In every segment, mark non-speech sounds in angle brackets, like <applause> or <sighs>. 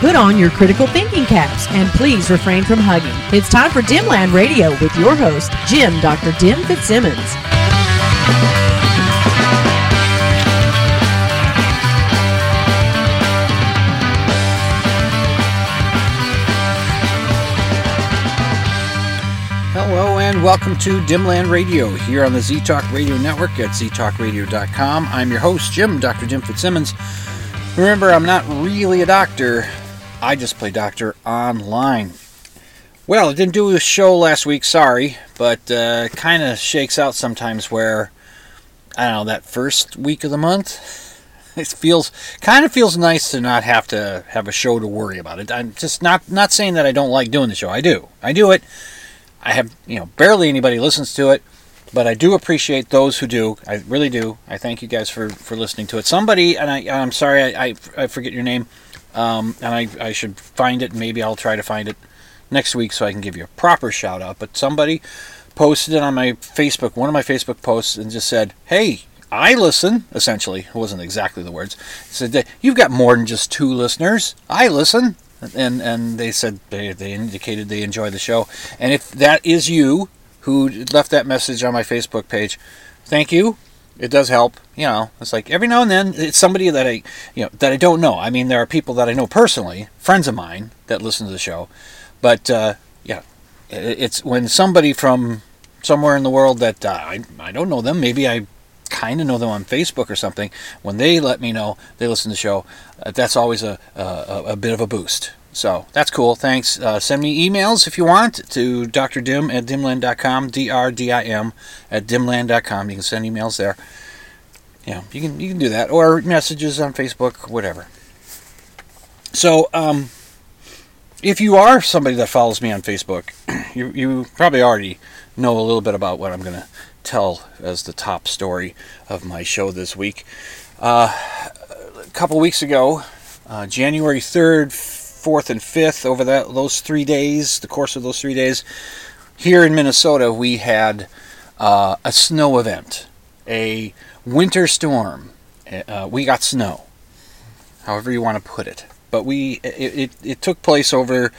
Put on your critical thinking caps and please refrain from hugging. It's time for Dimland Radio with your host, Jim Dr. Dim Fitzsimmons. Hello and welcome to Dimland Radio here on the Z Talk Radio Network at ztalkradio.com. I'm your host, Jim Dr. Jim Fitzsimmons. Remember, I'm not really a doctor, I just play doctor online. Well, I didn't do a show last week, sorry, but uh, kind of shakes out sometimes where, I don't know, that first week of the month, <laughs> it feels kind of feels nice to not have to have a show to worry about it. I'm just not not saying that I don't like doing the show. I do. I do it. I have, you know, barely anybody listens to it, but I do appreciate those who do. I really do. I thank you guys for, for listening to it. Somebody, and I, I'm sorry, I, I, I forget your name, um, and I, I should find it. Maybe I'll try to find it next week so I can give you a proper shout out. But somebody posted it on my Facebook, one of my Facebook posts, and just said, hey, I listen, essentially. It wasn't exactly the words. It said, you've got more than just two listeners. I listen and and they said they, they indicated they enjoy the show. And if that is you who left that message on my Facebook page, thank you. It does help. You know, it's like every now and then it's somebody that I you know that I don't know. I mean, there are people that I know personally, friends of mine that listen to the show, but uh, yeah, it's when somebody from somewhere in the world that uh, I I don't know them. Maybe I kind of know them on Facebook or something, when they let me know they listen to the show, uh, that's always a, a, a, bit of a boost. So that's cool. Thanks. Uh, send me emails if you want to drdim at dimland.com, D-R-D-I-M at dimland.com. You can send emails there. Yeah, you can you can do that or messages on Facebook, whatever. So, um, if you are somebody that follows me on Facebook, <clears throat> you you probably already know a little bit about what I'm going to tell as the top story of my show this week. Uh, a couple weeks ago, uh, January 3rd, 4th, and 5th, over that those three days, the course of those three days, here in Minnesota, we had uh, a snow event, a winter storm. Uh, we got snow, however you want to put it. But we it, it, it took place over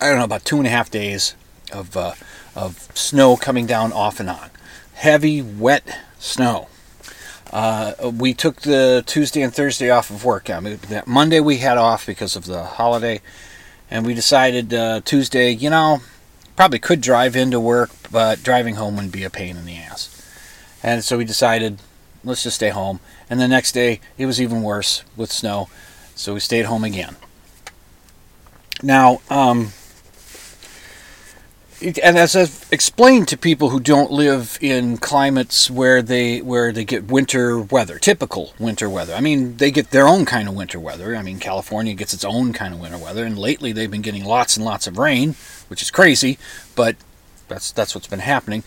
I don't know about two and a half days of uh, of snow coming down off and on. Heavy, wet snow. Uh, we took the Tuesday and Thursday off of work. I mean, that Monday we had off because of the holiday, and we decided uh, Tuesday, you know, probably could drive into work, but driving home would be a pain in the ass. And so we decided, let's just stay home. And the next day it was even worse with snow, so we stayed home again. Now, um, and as I've explained to people who don't live in climates where they where they get winter weather, typical winter weather. I mean, they get their own kind of winter weather. I mean, California gets its own kind of winter weather, and lately they've been getting lots and lots of rain, which is crazy, but that's that's what's been happening.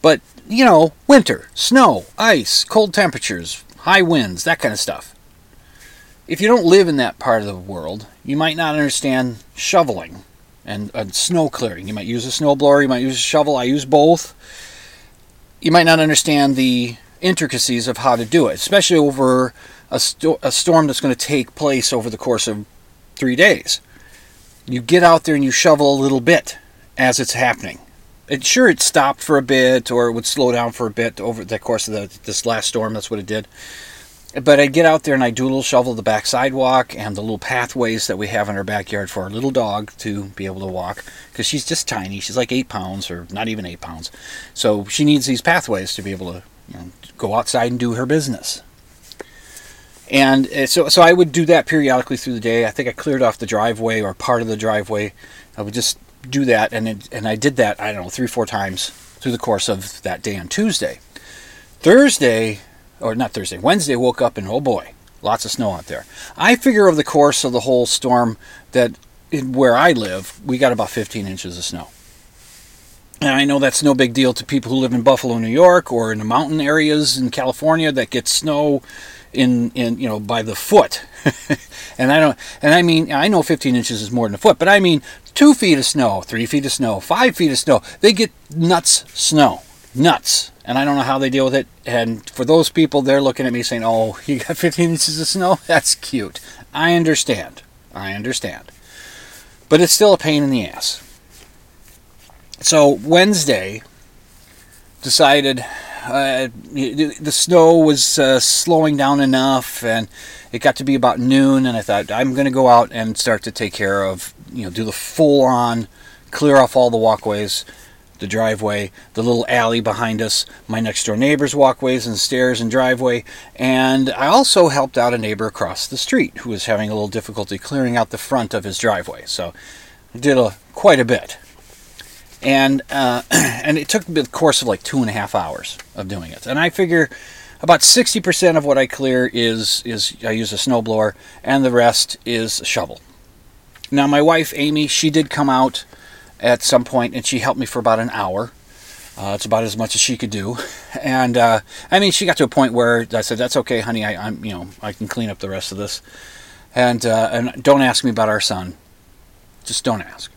But you know, winter, snow, ice, cold temperatures, high winds, that kind of stuff. If you don't live in that part of the world, you might not understand shoveling and, and snow clearing. You might use a snowblower, you might use a shovel. I use both. You might not understand the intricacies of how to do it, especially over a, sto- a storm that's going to take place over the course of three days. You get out there and you shovel a little bit as it's happening. It, sure, it stopped for a bit, or it would slow down for a bit over the course of the, this last storm. That's what it did. But I get out there and I do little shovel the back sidewalk and the little pathways that we have in our backyard for our little dog to be able to walk because she's just tiny. She's like eight pounds or not even eight pounds. So she needs these pathways to be able to you know, go outside and do her business. And uh, so, so I would do that periodically through the day. I think I cleared off the driveway or part of the driveway. I would just do that, and it, and I did that I don't know three four times through the course of that day on Tuesday. Thursday, or not Thursday, Wednesday, woke up and oh boy, lots of snow out there. I figure over the course of the whole storm that where I live, we got about 15 inches of snow. And I know that's no big deal to people who live in Buffalo, New York, or in the mountain areas in California that get snow in in you know by the foot. <laughs> and I don't and I mean I know 15 inches is more than a foot, but I mean two feet of snow, three feet of snow, five feet of snow. They get nuts snow, nuts, and I don't know how they deal with it. And for those people, they're looking at me saying, "Oh, <laughs> you got 15 inches of snow? That's cute." I understand. I understand. But it's still a pain in the ass. So Wednesday decided uh, the snow was uh, slowing down enough, and it got to be about noon, and I thought I'm going to go out and start to take care of, you know, do the full-on clear off all the walkways, the driveway, the little alley behind us, my next door neighbor's walkways and stairs and driveway, and I also helped out a neighbor across the street who was having a little difficulty clearing out the front of his driveway. So I did a, quite a bit and uh, <clears throat> and it took the course of like two and a half hours of doing it. And I figure about 60% of what I clear is is I use a snowblower, and the rest is a shovel. Now my wife Amy, she did come out at some point, and she helped me for about an hour. Uh, it's about as much as she could do, and uh, I mean, she got to a point where I said, "That's okay, honey. I, am you know, I can clean up the rest of this." And uh, and don't ask me about our son. Just don't ask.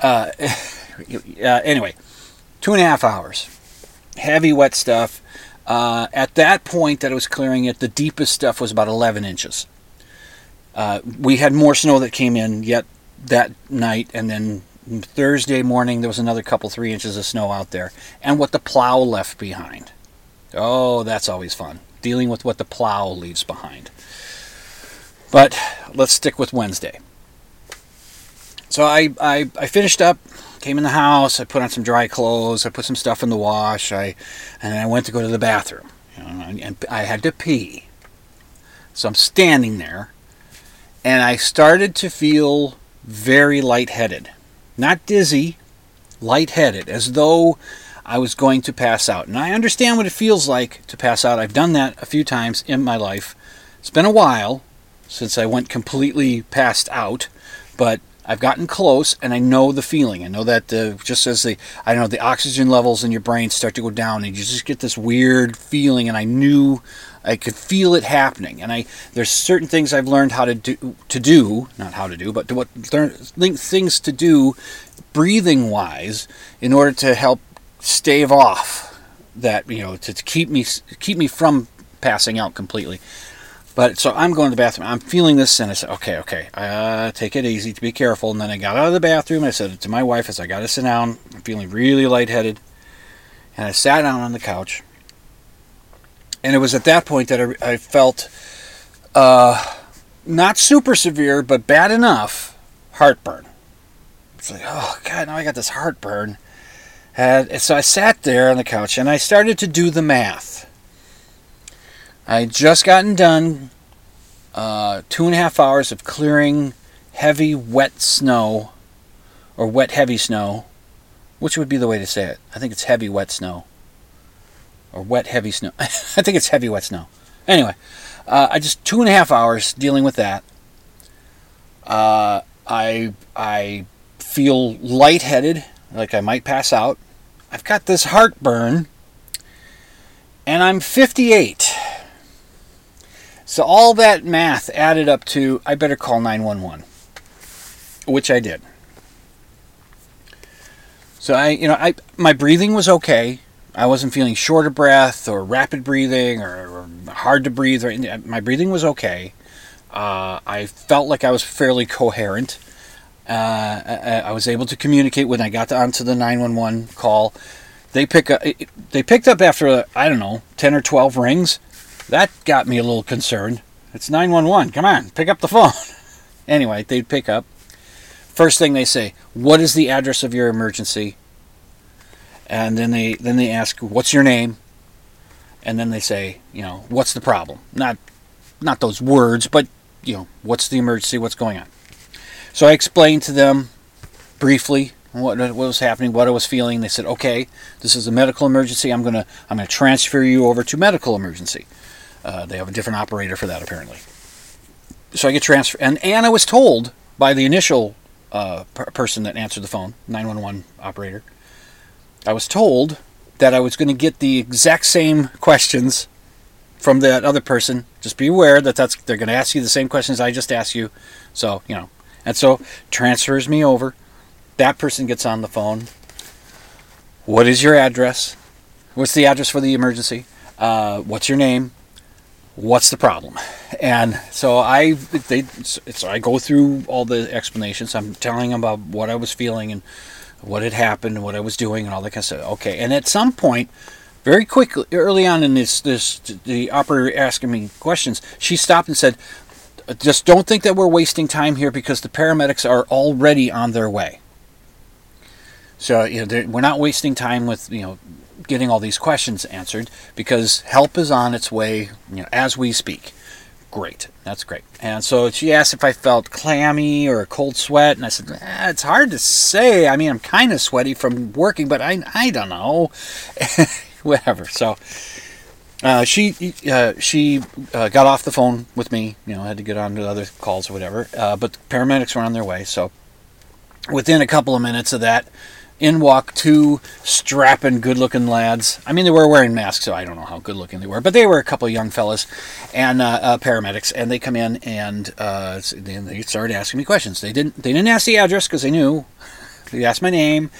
Uh, <laughs> uh, anyway, two and a half hours. Heavy, wet stuff. Uh, at that point that I was clearing it, the deepest stuff was about 11 inches. We had more snow that came in yet that night, and then Thursday morning there was another couple, three inches of snow out there. And what the plow left behind. Oh, that's always fun. Dealing with what the plow leaves behind. But let's stick with Wednesday. So I, I, I finished up, came in the house, I put on some dry clothes, I put some stuff in the wash, I, and then I went to go to the bathroom. You know, and I had to pee. So I'm standing there, and I started to feel very lightheaded. Not dizzy, lightheaded, as though I was going to pass out. And I understand what it feels like to pass out. I've done that a few times in my life. It's been a while since I went completely passed out, but I've gotten close, and I know the feeling. I know that uh, just as the I know the oxygen levels in your brain start to go down, and you just get this weird feeling. And I knew I could feel it happening. And I there's certain things I've learned how to do to do, not how to do, but to what things to do, breathing wise, in order to help stave off that you know to, to keep me keep me from passing out completely. But so I'm going to the bathroom. I'm feeling this, and I said, okay, okay, uh, take it easy, to be careful. And then I got out of the bathroom. I said to my wife, "As I got to sit down. I'm feeling really lightheaded. And I sat down on the couch. And it was at that point that I, I felt uh, not super severe, but bad enough heartburn. It's like, oh, God, now I got this heartburn. And so I sat there on the couch and I started to do the math. I had just gotten done uh, two and a half hours of clearing heavy, wet snow, or wet, heavy snow. Which would be the way to say it? I think it's heavy, wet snow. Or wet, heavy snow. <laughs> I think it's heavy, wet snow. Anyway, uh, I just two and a half hours dealing with that. Uh, I I feel lightheaded, like I might pass out. I've got this heartburn, and I'm 58. So all that math added up to I better call 911, which I did. So I, you know, I my breathing was okay. I wasn't feeling short of breath or rapid breathing or, or hard to breathe. Or my breathing was okay. Uh, I felt like I was fairly coherent. Uh, I, I, was able to communicate when I got onto the 911 call. They pick up. They picked up after I don't know 10 or 12 rings. That got me a little concerned. It's 911. Come on, pick up the phone. <laughs> anyway, they'd pick up. First thing they say, "What is the address of your emergency?" And then they then they ask, "What's your name?" And then they say, you know, "What's the problem?" Not not those words, but you know, what's the emergency? What's going on? So I explained to them briefly. what, what was happening, what I was feeling. They said, "Okay, this is a medical emergency. I'm gonna I'm gonna transfer you over to medical emergency." Uh, they have a different operator for that apparently. So I get transferred, and and I was told by the initial uh, per- person that answered the phone, 911 operator. I was told that I was going to get the exact same questions from that other person. Just be aware that that's they're going to ask you the same questions I just asked you. So you know, and so transfers me over. That person gets on the phone. What is your address? What's the address for the emergency? Uh, what's your name? What's the problem? And so I they so I go through all the explanations. I'm telling them about what I was feeling and what had happened and what I was doing and all that kind of stuff. Okay, and at some point, very quickly, early on in this, this the operator asking me questions, she stopped and said, "Just don't think that we're wasting time here because the paramedics are already on their way." So you know, we're not wasting time with you know getting all these questions answered because help is on its way you know, as we speak. Great, that's great. And so she asked if I felt clammy or a cold sweat, and I said eh, it's hard to say. I mean, I'm kind of sweaty from working, but I I don't know, <laughs> whatever. So. Uh, she uh, she uh, got off the phone with me. You know, had to get on to other calls or whatever. Uh, but paramedics were on their way. So within a couple of minutes of that, in walk two strapping, good looking lads. I mean, they were wearing masks, so I don't know how good looking they were, but they were a couple of young fellas and uh, uh, paramedics, and they come in and uh, they started asking me questions. They didn't they didn't ask the address because they knew. They asked my name,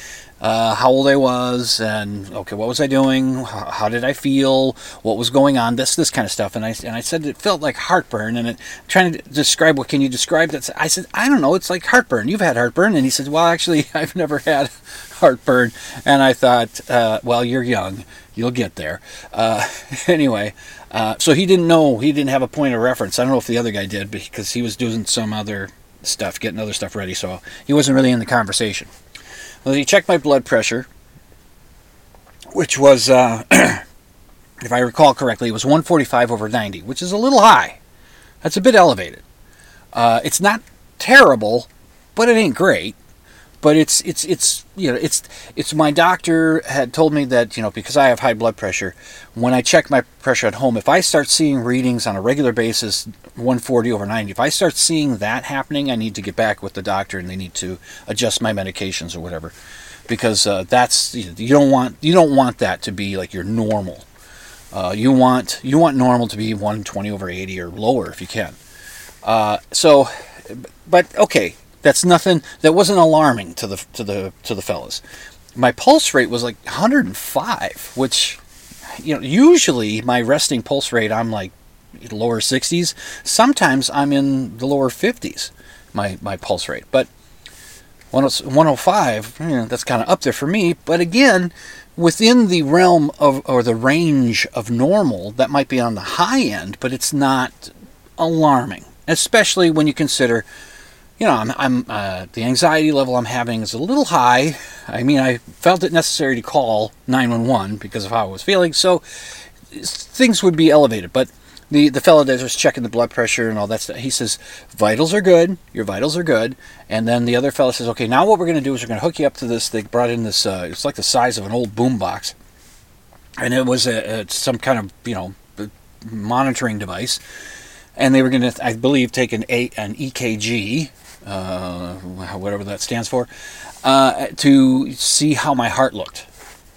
uh, how old I was, and okay, what was I doing? How, how, did I feel? What was going on? This this kind of stuff. And I and I said it felt like heartburn. And it, trying to describe what can you describe that? I said I don't know. It's like heartburn. You've had heartburn, and he said, well, actually, <laughs> I've never had heartburn. And I thought, uh, well, you're young. You'll get there. Uh, <laughs> anyway, uh, so he didn't know. He didn't have a point of reference. I don't know if the other guy did because he was doing some other stuff, getting other stuff ready. So he wasn't really in the conversation. Well, he checked my blood pressure, which was, uh, <clears throat> if I recall correctly, it was 145 over 90, which is a little high. That's a bit elevated. Uh, it's not terrible, but it ain't great but it's it's it's you know it's it's my doctor had told me that you know because I have high blood pressure when I check my pressure at home if I start seeing readings on a regular basis 140 over 90 if I start seeing that happening I need to get back with the doctor and they need to adjust my medications or whatever. Because uh, that's you don't want you don't want that to be like your normal. Uh, you want you want normal to be 120 over 80 or lower if you can. Uh, so but okay that's nothing. That wasn't alarming to the to the to the fellas. My pulse rate was like 105, which you know usually my resting pulse rate I'm like lower 60s. Sometimes I'm in the lower 50s. My my pulse rate, but 105, you know, that's kind of up there for me. But again, within the realm of or the range of normal, that might be on the high end, but it's not alarming, especially when you consider you know, I'm, I'm uh, the anxiety level I'm having is a little high. I mean, I felt it necessary to call 911 because of how I was feeling, so things would be elevated. But the the fellow that was checking the blood pressure and all that stuff, he says vitals are good, your vitals are good, and then the other fellow says, okay, now what we're going to do is we're going to hook you up to this. They brought in this, uh, it's like the size of an old boom box, and it was a, a some kind of you know monitoring device and they were going to, I believe, take an a, an EKG uh, whatever that stands for, uh, to see how my heart looked.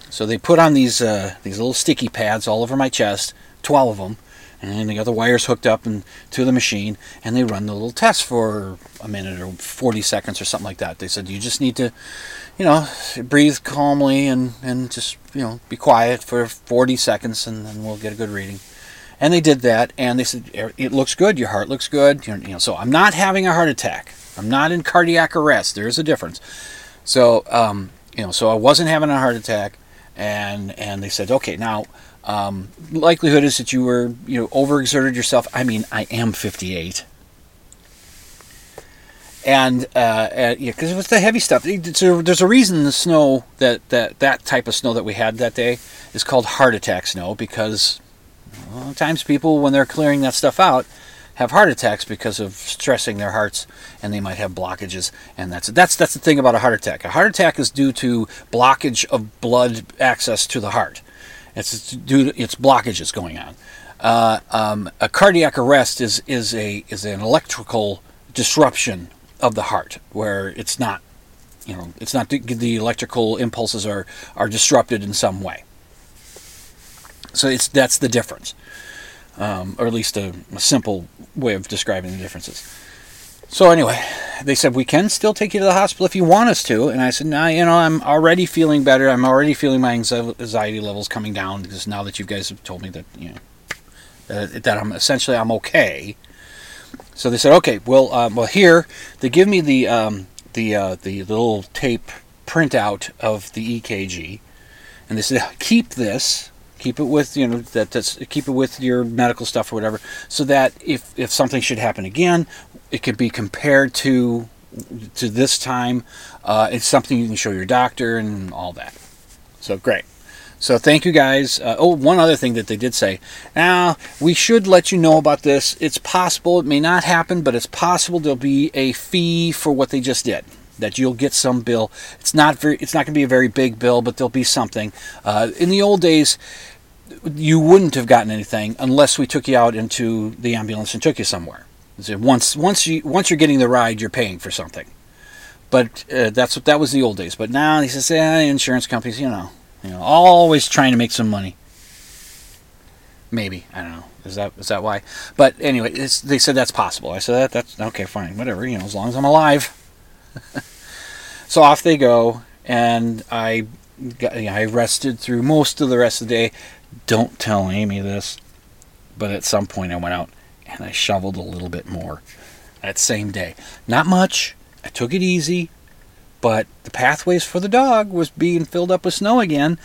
So they put on these uh, these little sticky pads all over my chest, twelve of them, and they got the wires hooked up and to the machine, and they run the little test for a minute or forty seconds or something like that. They said you just need to, you know, breathe calmly and and just you know be quiet for forty seconds, and then we'll get a good reading. And they did that, and they said it looks good. Your heart looks good. You know, so I'm not having a heart attack. I'm not in cardiac arrest. There is a difference. So, um, you know, so I wasn't having a heart attack, and and they said, okay, now um, likelihood is that you were you know overexerted yourself. I mean, I am 58, and uh, uh, yeah, because it was the heavy stuff. So there's a reason the snow that that that type of snow that we had that day is called heart attack snow because well, times people when they're clearing that stuff out have heart attacks because of stressing their hearts, and they might have blockages. And that's that's that's the thing about a heart attack. A heart attack is due to blockage of blood access to the heart. It's due to it's blockages going on. Uh, um, a cardiac arrest is is a is an electrical disruption of the heart where it's not you know it's not the, the electrical impulses are are disrupted in some way so it's that's the difference um, or at least a, a simple way of describing the differences. So anyway they said we can still take you to the hospital if you want us to. And i said nah you know i'm already feeling better. I'm already feeling my anxiety levels coming down because now that you guys have told me that you know that, that i'm essentially i'm okay. So they said, okay, well, uh, well, here they give me the um, the uh, the little tape printout of the EKG, and they said, keep this, keep it with you know that that's keep it with your medical stuff or whatever, so that if if something should happen again, it can be compared to to this time. Uh, it's something you can show your doctor and all that. So great. So thank you guys. Uh, oh, one other thing that they did say. Now we should let you know about this. It's possible it may not happen, but it's possible there'll be a fee for what they just did. That you'll get some bill. It's not very. It's not going to be a very big bill, but there'll be something. Uh, in the old days, you wouldn't have gotten anything unless we took you out into the ambulance and took you somewhere. Once once you once you're getting the ride, you're paying for something. But uh, that's what that was the old days. But now he says, yeah, insurance companies, you know, you know, always trying to make some money. Maybe I don't know. Is that is that why? But anyway, they said that's possible. I said that that's okay, fine, whatever. You know, as long as I'm alive. <laughs> so off they go, and I got, you know, I rested through most of the rest of the day. Don't tell Amy this, but at some point I went out and I shoveled a little bit more that same day. Not much. I took it easy but the pathways for the dog was being filled up with snow again,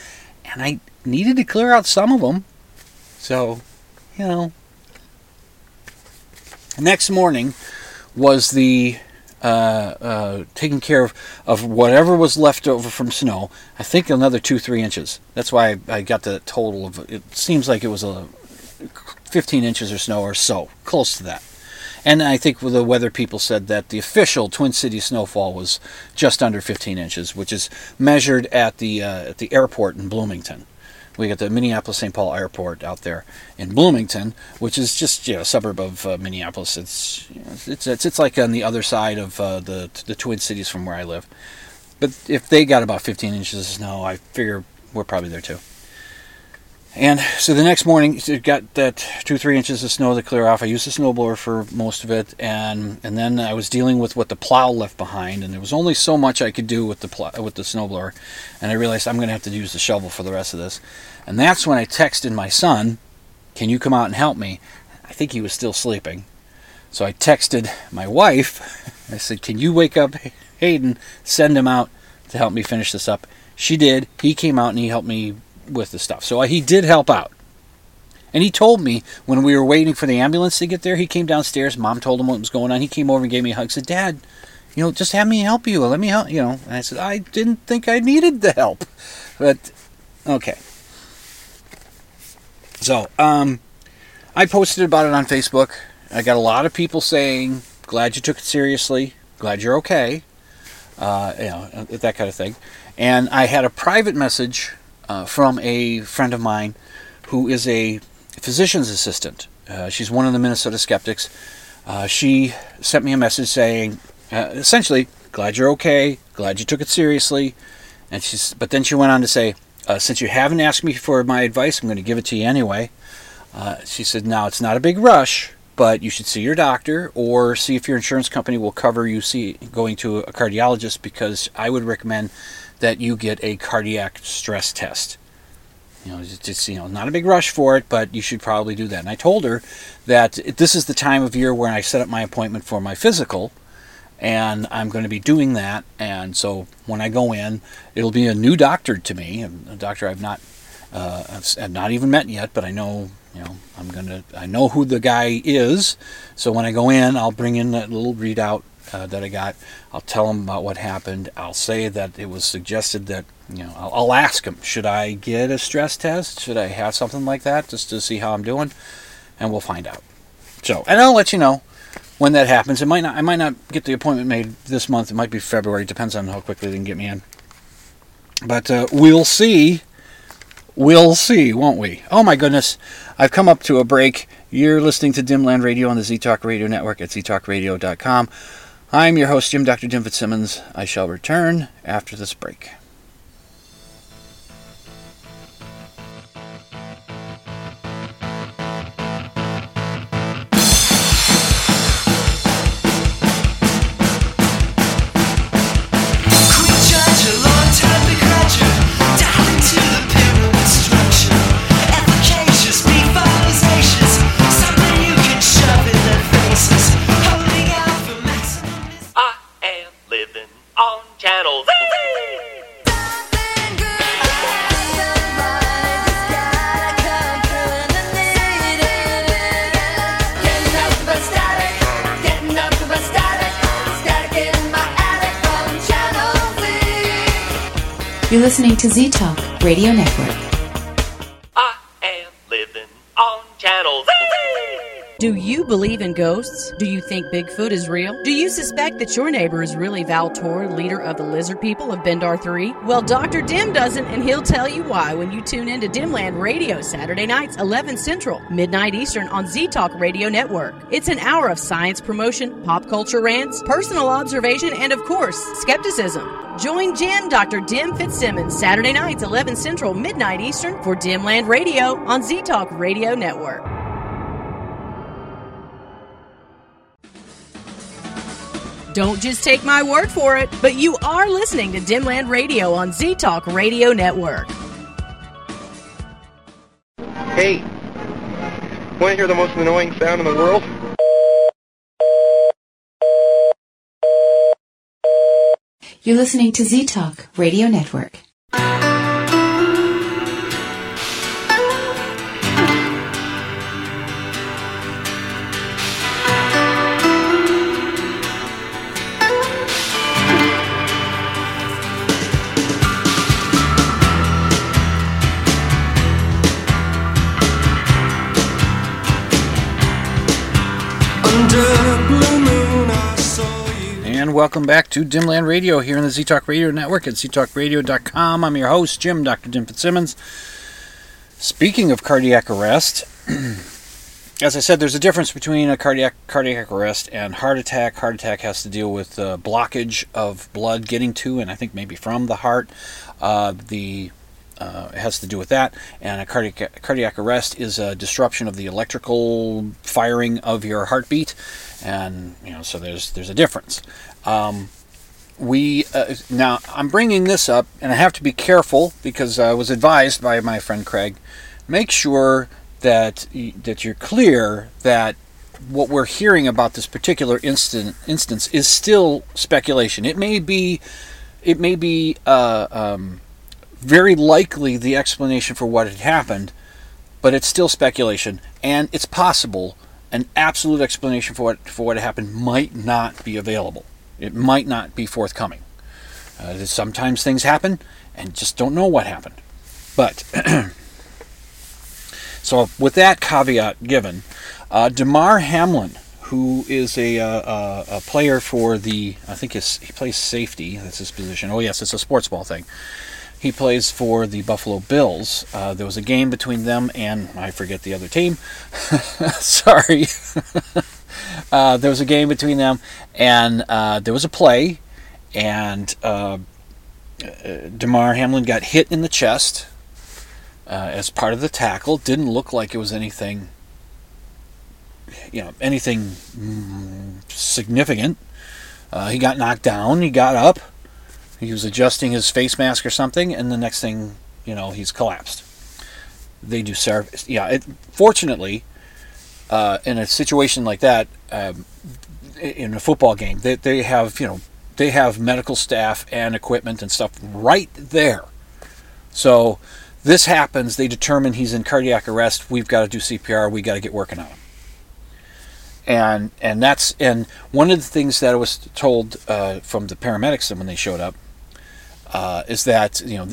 and I needed to clear out some of them. So, you know. Next morning was the uh, uh, taking care of, of whatever was left over from snow. I think another two, three inches. That's why I, I got the total of it. Seems like it was a 15 inches of snow or so, close to that. And I think the weather people said that the official Twin Cities snowfall was just under 15 inches, which is measured at the uh, at the airport in Bloomington. We got the Minneapolis St. Paul Airport out there in Bloomington, which is just you know, a suburb of uh, Minneapolis. It's, you know, it's it's it's like on the other side of uh, the the Twin Cities from where I live. But if they got about 15 inches of snow, I figure we're probably there too. And so the next morning, it got that two, three inches of snow to clear off. I used the snowblower for most of it, and and then I was dealing with what the plow left behind, and there was only so much I could do with the plow, with the snowblower, and I realized I'm going to have to use the shovel for the rest of this. And that's when I texted my son, "Can you come out and help me?" I think he was still sleeping, so I texted my wife. <laughs> I said, "Can you wake up Hayden? Send him out to help me finish this up." She did. He came out and he helped me with the stuff. So uh, he did help out. And he told me when we were waiting for the ambulance to get there, he came downstairs. Mom told him what was going on. He came over and gave me a hug. Said, "Dad, you know, just have me help you. Let me help." You know, and I said, "I didn't think I needed the help, but okay." So, um, I posted about it on Facebook. I got a lot of people saying, "Glad you took it seriously. Glad you're okay." Uh, you know, that kind of thing. And I had a private message uh, from a friend of mine who is a physician's assistant. Uh, she's one of the Minnesota skeptics. Uh, she sent me a message saying, uh, essentially, glad you're okay, glad you took it seriously. And she's, but then she went on to say, uh, since you haven't asked me for my advice, I'm going to give it to you anyway. Uh, she said, now it's not a big rush, but you should see your doctor or see if your insurance company will cover you see going to a cardiologist because I would recommend that you get a cardiac stress test. You know, it's just, you know, not a big rush for it, but you should probably do that. And I told her that this is the time of year when I set up my appointment for my physical, and I'm going to be doing that. And so when I go in, it'll be a new doctor to me, a doctor I've not, uh, I've not even met yet, but I know, you know, I'm gonna, I know who the guy is. So when I go in, I'll bring in that little readout uh, that I got. I'll tell him about what happened. I'll say that it was suggested that, you know, I'll, I'll ask him, should I get a stress test? Should I have something like that just to see how I'm doing? And we'll find out. So, and I'll let you know when that happens. It might not. I might not get the appointment made this month. It might be February. Depends on how quickly they can get me in. But uh, we'll see. We'll see, won't we? Oh my goodness. I've come up to a break. You're listening to Dimland Radio on the Z Talk Radio Network at ztalkradio.com. I'm your host, Jim Dr. Jim Fitzsimmons. I shall return after this break. You're listening to Z Talk Radio Network. I am living on Channel Z. Do you believe in ghosts? Do you think Bigfoot is real? Do you suspect that your neighbor is really Val Tor, leader of the lizard people of Bendar 3? Well, Dr. Dim doesn't, and he'll tell you why when you tune in to Dimland Radio Saturday nights, 11 Central, midnight Eastern on Z Talk Radio Network. It's an hour of science promotion, pop culture rants, personal observation, and of course, skepticism. Join Jim, Dr. Dim Fitzsimmons, Saturday nights, 11 Central, midnight Eastern, for Dimland Radio on Z Talk Radio Network. Don't just take my word for it, but you are listening to Dimland Radio on Z Talk Radio Network. Hey, want to hear the most annoying sound in the world? You're listening to Z Talk Radio Network. Welcome back to Dimland Radio here on the ZTalk Radio Network at ztalkradio.com. I'm your host, Jim, Dr. Jim Fitzsimmons. Speaking of cardiac arrest, <clears throat> as I said, there's a difference between a cardiac cardiac arrest and heart attack. Heart attack has to deal with uh, blockage of blood getting to, and I think maybe from the heart. Uh, the uh, it has to do with that, and a cardiac cardiac arrest is a disruption of the electrical firing of your heartbeat, and you know so there's there's a difference. Um, we uh, now I'm bringing this up, and I have to be careful because I was advised by my friend Craig. Make sure that that you're clear that what we're hearing about this particular instant instance is still speculation. It may be, it may be uh, um, very likely the explanation for what had happened, but it's still speculation, and it's possible an absolute explanation for what for what happened might not be available. It might not be forthcoming. Uh, sometimes things happen and just don't know what happened. But <clears throat> so with that caveat given, uh, Damar Hamlin, who is a, uh, uh, a player for the I think he plays safety. That's his position. Oh yes, it's a sports ball thing. He plays for the Buffalo Bills. Uh, there was a game between them and I forget the other team. <laughs> Sorry. <laughs> uh, there was a game between them, and uh, there was a play, and uh, Damar Hamlin got hit in the chest uh, as part of the tackle. Didn't look like it was anything, you know, anything mm, significant. Uh, he got knocked down. He got up. He was adjusting his face mask or something, and the next thing, you know, he's collapsed. They do service. Yeah, it, fortunately, uh, in a situation like that, um, in a football game, they, they have, you know, they have medical staff and equipment and stuff right there. So this happens, they determine he's in cardiac arrest. We've got to do CPR. We got to get working on him. And and that's and one of the things that I was told uh, from the paramedics when they showed up uh, is that you know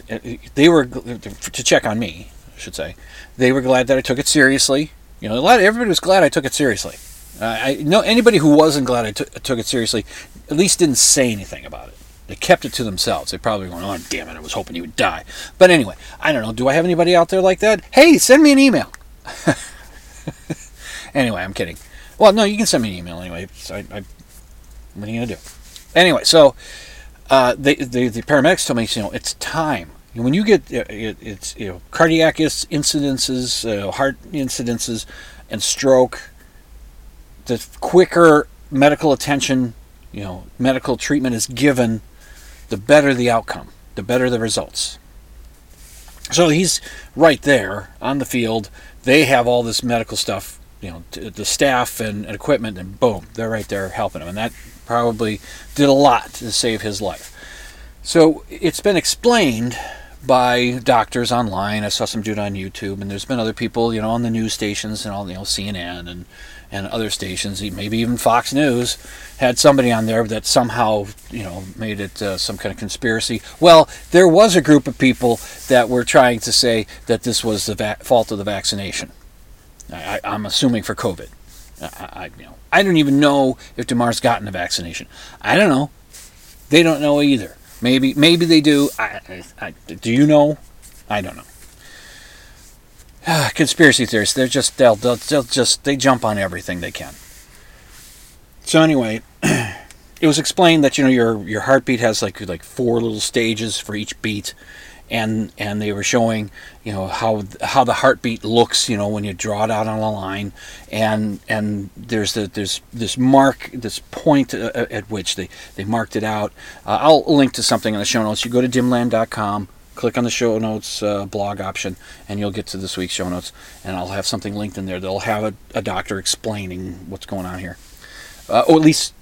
they were to check on me, I should say. They were glad that I took it seriously. You know, a lot everybody was glad I took it seriously. Uh, I know anybody who wasn't glad I took took it seriously, at least didn't say anything about it. They kept it to themselves. They probably went, "Oh, damn it! I was hoping you would die." But anyway, I don't know. Do I have anybody out there like that? Hey, send me an email. <laughs> anyway, I'm kidding. Well, no, you can send me an email anyway. So I, I, what are you gonna do? Anyway, so uh, the paramedics told me, you know, it's time. When you get uh, it, it's you know cardiac incidences, uh, heart incidences, and stroke, the quicker medical attention, you know, medical treatment is given, the better the outcome, the better the results. So he's right there on the field. They have all this medical stuff, you know, the staff and, and equipment, and boom, they're right there helping him. And that probably did a lot to save his life. So it's been explained by doctors online. I saw some dude on YouTube, and there's been other people, you know, on the news stations and all, you know, CNN and and other stations, maybe even Fox News, had somebody on there that somehow, you know, made it uh, some kind of conspiracy. Well, there was a group of people that were trying to say that this was the va- fault of the vaccination. I, am assuming for COVID. I, I, you know, I don't even know if Damar's gotten a vaccination. I don't know. They don't know either. Maybe, maybe they do. I, do you know? I don't know. <sighs> conspiracy theorists they're just they'll, they'll, they'll just they jump on everything they can. So anyway <clears throat> it was explained that you know your your heartbeat has like like four little stages for each beat and and they were showing you know how how the heartbeat looks you know when you draw it out on a line and and there's the there's this mark this point uh, at which they they marked it out. Uh, I'll link to something in the show notes. You go to dimland.com click on the show notes uh, blog option and you'll get to this week's show notes and i'll have something linked in there that'll have a, a doctor explaining what's going on here uh, or at least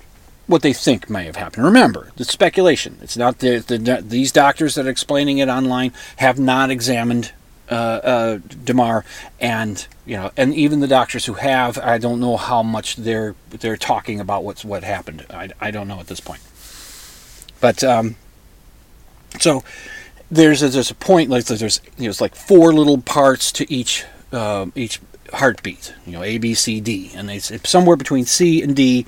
what they think may have happened remember it's speculation it's not the, the these doctors that are explaining it online have not examined uh, uh, Damar, and you know, and even the doctors who have, I don't know how much they're they're talking about what's what happened. I, I don't know at this point. But um, so there's a, there's a point like there's you know, like four little parts to each uh, each heartbeat. You know, A, B, C, D, and it's, it's somewhere between C and D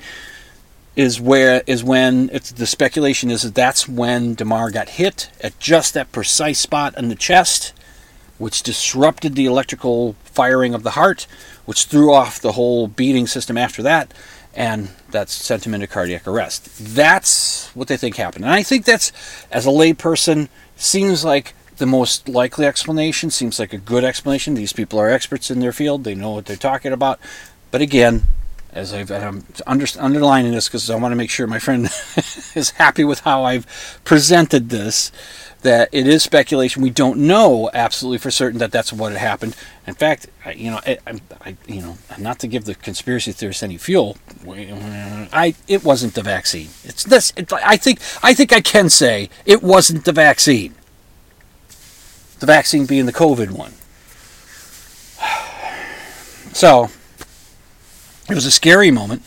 is where is when it's the speculation is that that's when Damar got hit at just that precise spot in the chest, which disrupted the electrical firing of the heart, which threw off the whole beating system after that, and that sent him into cardiac arrest. That's what they think happened, and I think that's as a layperson Seems like the most likely explanation, seems like a good explanation. These people are experts in their field, they know what they're talking about. But again, as i am under, underlining this because I want to make sure my friend <laughs> is happy with how I've presented this, that it is speculation. We don't know absolutely for certain that that's what had happened. In fact, I, you know, I, I, you know, not to give the conspiracy theorists any fuel, I it wasn't the vaccine. It's this. It, I think I think I can say it wasn't the vaccine. The vaccine being the COVID one. <sighs> So it was a scary moment.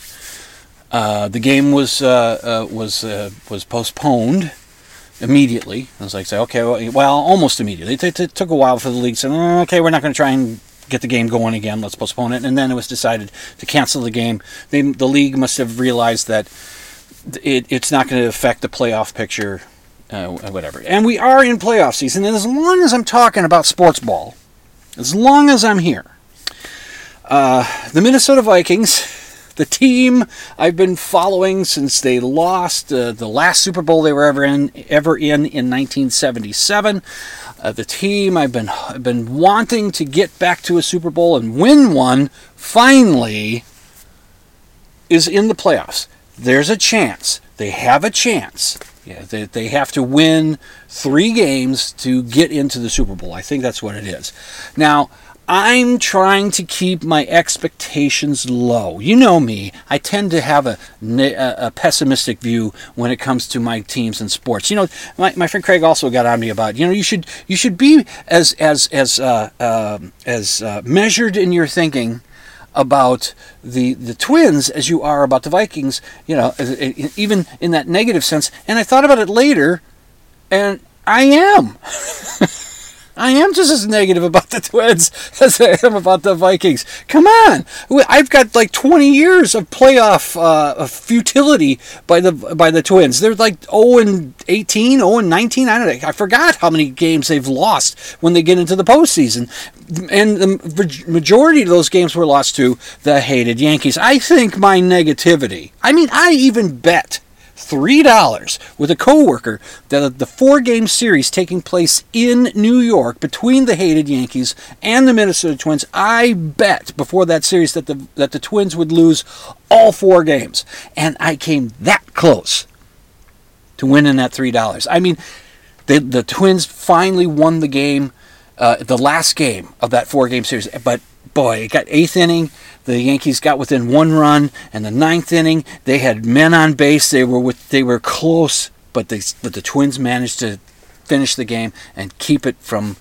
Uh, the game was uh, uh, was uh, was postponed immediately. I was like, say, okay, well, well almost immediately. It, it, took a while for the league to say, mm, okay, we're not going to try and get the game going again. Let's postpone it. And then it was decided to cancel the game. They, the league must have realized that it, it's not going to affect the playoff picture, uh, whatever. And we are in playoff season. And as long as I'm talking about sports ball, as long as I'm here, uh, the Minnesota Vikings the team I've been following since they lost uh, the last Super Bowl they were ever in, ever in in 1977. Uh, the team I've been I've been wanting to get back to a Super Bowl and win one finally is in the playoffs. There's a chance. They have a chance. Yeah, they, they have to win three games to get into the Super Bowl. I think that's what it is. Now, I'm trying to keep my expectations low. You know me. I tend to have a, a, pessimistic view when it comes to my teams and sports. You know, my, my friend Craig also got on me about. You know, you should you should be as as as uh, uh, as uh, measured in your thinking about the the Twins as you are about the Vikings. You know, even in that negative sense. And I thought about it later, and I am. <laughs> I am just as negative about the Twins <laughs> as I am about the Vikings. Come on, I've got like 20 years of playoff uh, futility by the by the Twins. They're like 0 and 18, 0 and 19. I don't know. I forgot how many games they've lost when they get into the postseason, and the majority of those games were lost to the hated Yankees. I think my negativity. I mean, I even bet three dollars with a coworker that the four game series taking place in New York between the hated Yankees and the Minnesota Twins, I bet before that series that the that the Twins would lose all four games. And I came that close to winning that three dollars. I mean the the Twins finally won the game, uh, the last game of that four game series. But boy, it got eighth inning the Yankees got within one run, and the ninth inning they had men on base. They were with, they were close, but they but the Twins managed to finish the game and keep it from,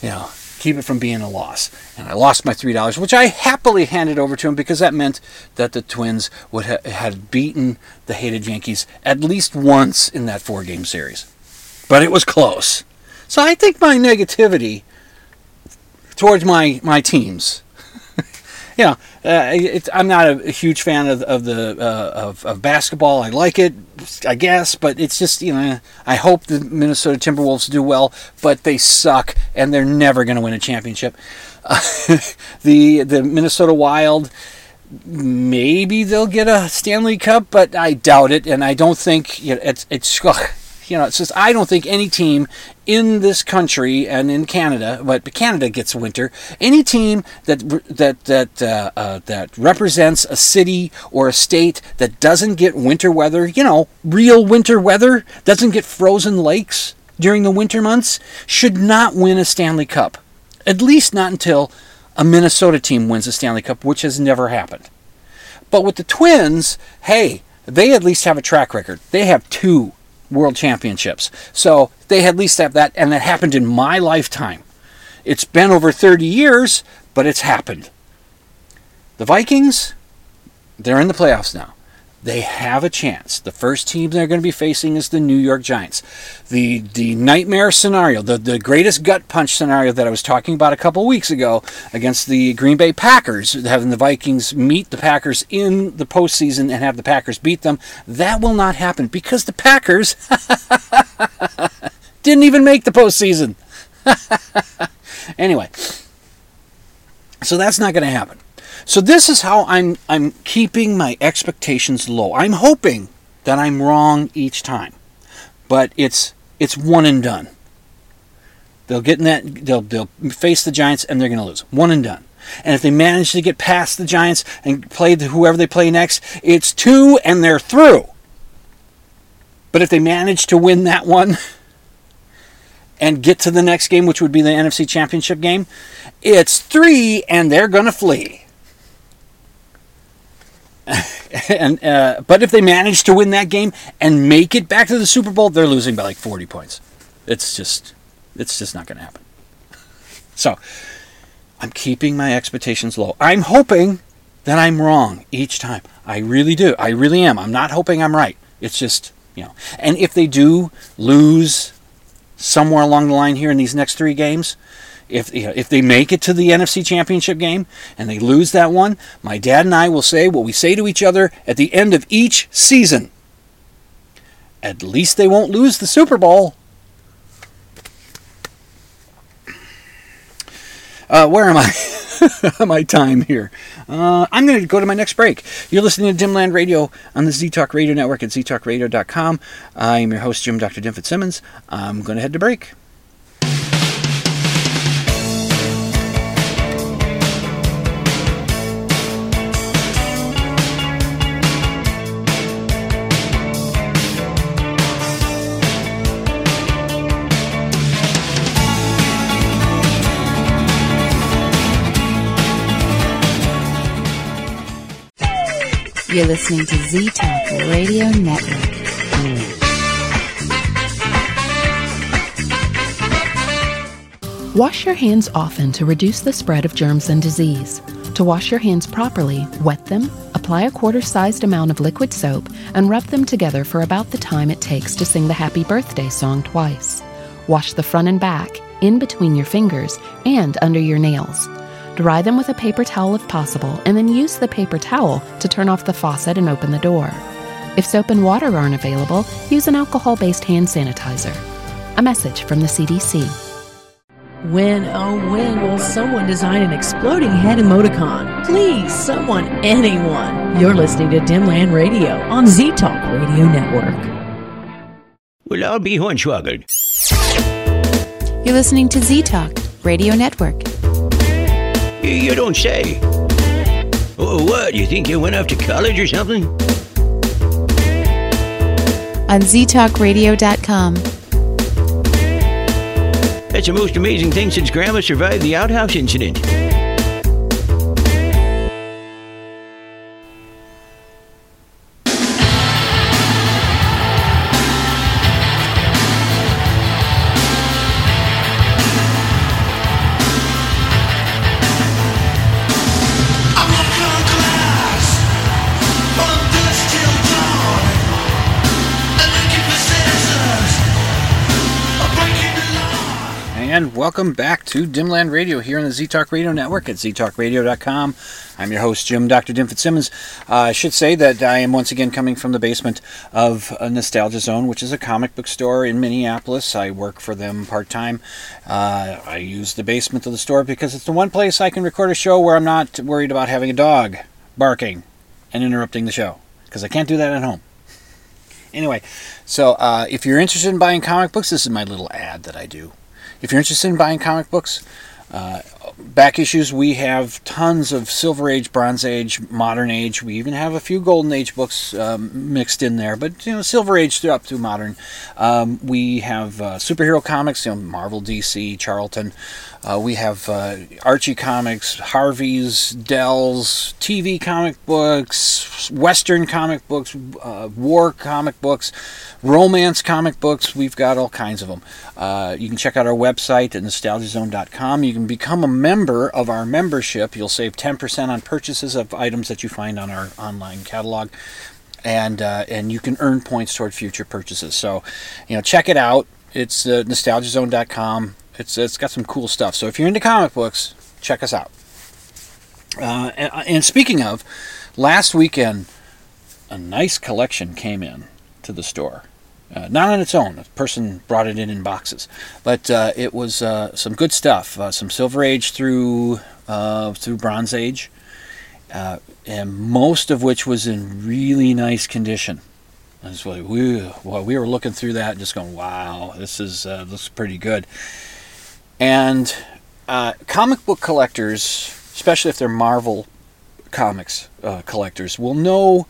you know, keep it from being a loss. And I lost my three dollars, which I happily handed over to him because that meant that the Twins would ha- had beaten the hated Yankees at least once in that four game series, but it was close. So I think my negativity towards my my teams <laughs> you know, uh, I'm not a, a, huge fan of, of the uh, of, of, basketball. I like it, I guess, but it's just you know, I hope the Minnesota Timberwolves do well, but they suck and they're never going to win a championship. Uh, <laughs> the the Minnesota Wild, maybe they'll get a Stanley Cup, but I doubt it, and I don't think you know, it's it's. Ugh, you know, it's just I don't think any team in this country and in Canada, but Canada gets winter. Any team that that that uh, uh, that represents a city or a state that doesn't get winter weather, you know, real winter weather, doesn't get frozen lakes during the winter months, should not win a Stanley Cup. At least not until a Minnesota team wins a Stanley Cup, which has never happened. But with the Twins, hey, they at least have a track record. They have two world championships. So they at least have that, and that happened in my lifetime. It's been over 30 years, but it's happened. The Vikings, they're in the playoffs now. They have a chance. The first team they're going to be facing is the New York Giants. The the nightmare scenario, the, the greatest gut punch scenario that I was talking about a couple weeks ago against the Green Bay Packers, having the Vikings meet the Packers in the postseason and have the Packers beat them, that will not happen because the Packers <laughs> didn't even make the postseason. <laughs> anyway, so that's not going to happen. So this is how I'm I'm keeping my expectations low. I'm hoping that I'm wrong each time. But it's it's one and done. They'll get in that they'll they'll face the Giants and they're going to lose. One and done. And if they manage to get past the Giants and play the, whoever they play next, it's two and they're through. But if they manage to win that one <laughs> and get to the next game, which would be the NFC Championship game, it's three and they're going to flee. <laughs> and uh, but if they manage to win that game and make it back to the Super Bowl, they're losing by like 40 points. It's just it's just not going to happen. So, I'm keeping my expectations low. I'm hoping that I'm wrong each time. I really do. I really am. I'm not hoping I'm right. It's just, you know. And if they do lose somewhere along the line here in these next 3 games, if you know, if they make it to the NFC Championship game and they lose that one, my dad and I will say what we say to each other at the end of each season. At least they won't lose the Super Bowl. Uh, where am I? <laughs> my time here. Uh, I'm going to go to my next break. You're listening to Dimland Radio on the Z Talk Radio Network at ztalkradio.com. I'm your host, Jim Dr. Dim Simmons. I'm going to head to break. You're listening to Z Talk Radio Network. Wash your hands often to reduce the spread of germs and disease. To wash your hands properly, wet them, apply a quarter sized amount of liquid soap, and rub them together for about the time it takes to sing the happy birthday song twice. Wash the front and back, in between your fingers, and under your nails. Dry them with a paper towel if possible, and then use the paper towel to turn off the faucet and open the door. If soap and water aren't available, use an alcohol based hand sanitizer. A message from the CDC. When, oh, when will someone design an exploding head emoticon? Please, someone, anyone. You're listening to Dimland Radio on Z Talk Radio Network. Well, I'll be hornswoggled. You're listening to Z Talk Radio Network. You don't say. Oh, what? You think you went off to college or something? On ztalkradio.com. That's the most amazing thing since Grandma survived the outhouse incident. And welcome back to Dimland Radio here on the ZTalk Radio Network at ztalkradio.com. I'm your host, Jim Dr. Dim Fitzsimmons. Uh, I should say that I am once again coming from the basement of Nostalgia Zone, which is a comic book store in Minneapolis. I work for them part time. Uh, I use the basement of the store because it's the one place I can record a show where I'm not worried about having a dog barking and interrupting the show because I can't do that at home. Anyway, so uh, if you're interested in buying comic books, this is my little ad that I do. If you're interested in buying comic books, uh, back issues, we have tons of Silver Age, Bronze Age, Modern Age. We even have a few Golden Age books um, mixed in there, but you know, Silver Age through up to Modern. Um, we have uh, superhero comics, you know, Marvel, DC, Charlton. Uh, we have uh, Archie comics, Harvey's, Dell's, TV comic books, Western comic books, uh, war comic books, romance comic books. We've got all kinds of them. Uh, you can check out our website at nostalgiazone.com. You can become a member of our membership. You'll save 10% on purchases of items that you find on our online catalog. And, uh, and you can earn points toward future purchases. So, you know, check it out. It's uh, nostalgiazone.com. It's it's got some cool stuff. So if you're into comic books, check us out. Uh, and, and, speaking of, last weekend, a nice collection came in to the store. Uh, not on its own. A person brought it in in boxes, but uh, it was uh, some good stuff. Uh, some Silver Age through uh, through Bronze Age, and most of which was in really nice condition. It's like we well, we were looking through that and just going, wow, this is looks pretty good. And uh, comic book collectors, especially if they're Marvel comics uh, collectors, will know